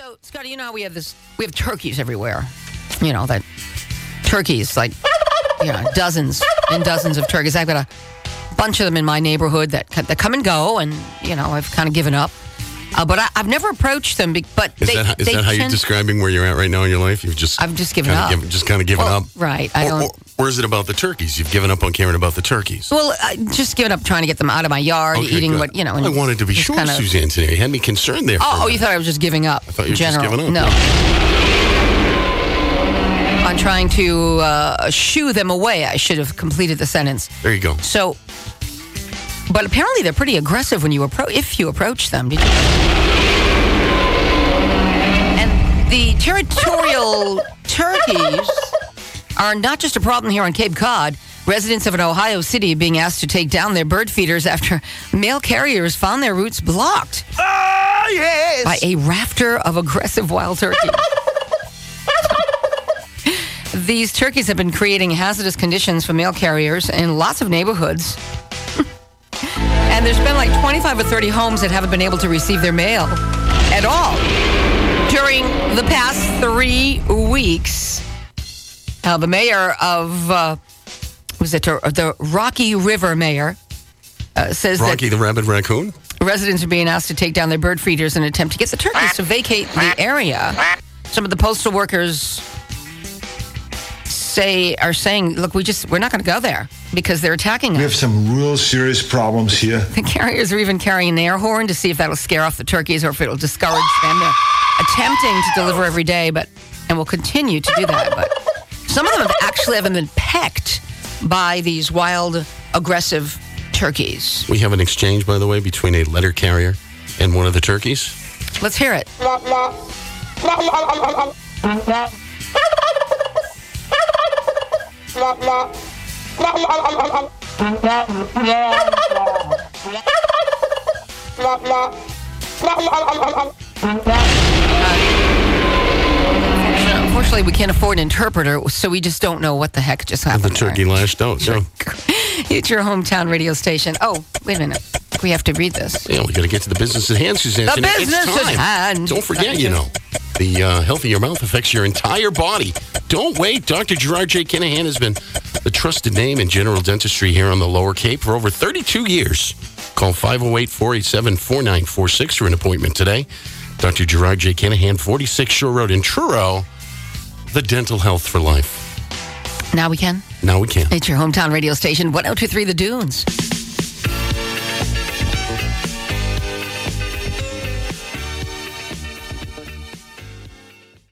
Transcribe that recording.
So, Scotty, you know how we have this? We have turkeys everywhere. You know that turkeys, like you know, dozens and dozens of turkeys. I've got a bunch of them in my neighborhood that that come and go, and you know, I've kind of given up. Uh, but I, I've never approached them. be- But Is they, that, how- is they that how you're describing where you're at right now in your life? You've just I've just given up. given- just kind of given Well, up. right, I Or- don't- Or, or is it about the turkeys? You've given up on caring about the turkeys. Well, I just given up trying to get them out of my yard, Okay, eating good. what you know. And I wanted to be sure, kinda- Suzanne. Today, you had me concerned there. for Oh, oh, you thought I was just giving up? I thought you were in just general. giving up. No. On trying to uh, shoo them away, I should have completed the sentence. There you go. So, but apparently they're pretty aggressive when you approach. If you approach them, did you? And the territorial turkeys are not just a problem here on Cape Cod. Residents of an Ohio city being asked to take down their bird feeders after mail carriers found their routes blocked Ah, yes. by a rafter of aggressive wild turkeys. These turkeys have been creating hazardous conditions for mail carriers in lots of neighborhoods. and there's been like 25 or 30 homes that haven't been able to receive their mail at all during the past three weeks. Now, the mayor of, uh, was it uh, the Rocky River mayor, uh, says that Rocky the Rabbit Raccoon? Residents are being asked to take down their bird feeders in an attempt to get the turkeys to vacate the area. Some of the postal workers say are saying, "Look, we just we're not going to go there because they're attacking us." We have some real serious problems here. The carriers are even carrying an air horn to see if that'll scare off the turkeys or if it'll discourage them. They're attempting to deliver every day, but and will continue to do that. But some of them have actually haven't been pecked by these wild, aggressive turkeys. We have an exchange, by the way, between a letter carrier and one of the turkeys. Let's hear it. We can't afford an interpreter, so we just don't know what the heck just happened. The turkey lashed out. So, there. It's your hometown radio station. Oh, wait a minute. We have to read this. yeah, we got to get to the business at hand, Suzanne. The business at hand. Don't forget, you know, the uh, health of your mouth affects your entire body. Don't wait. Dr. Gerard J. Kinahan has been the trusted name in general dentistry here on the Lower Cape for over 32 years. Call 508 487 4946 for an appointment today. Dr. Gerard J. Kinahan, 46 Shore Road in Truro. The dental health for life. Now we can. Now we can. It's your hometown radio station, 1023 The Dunes.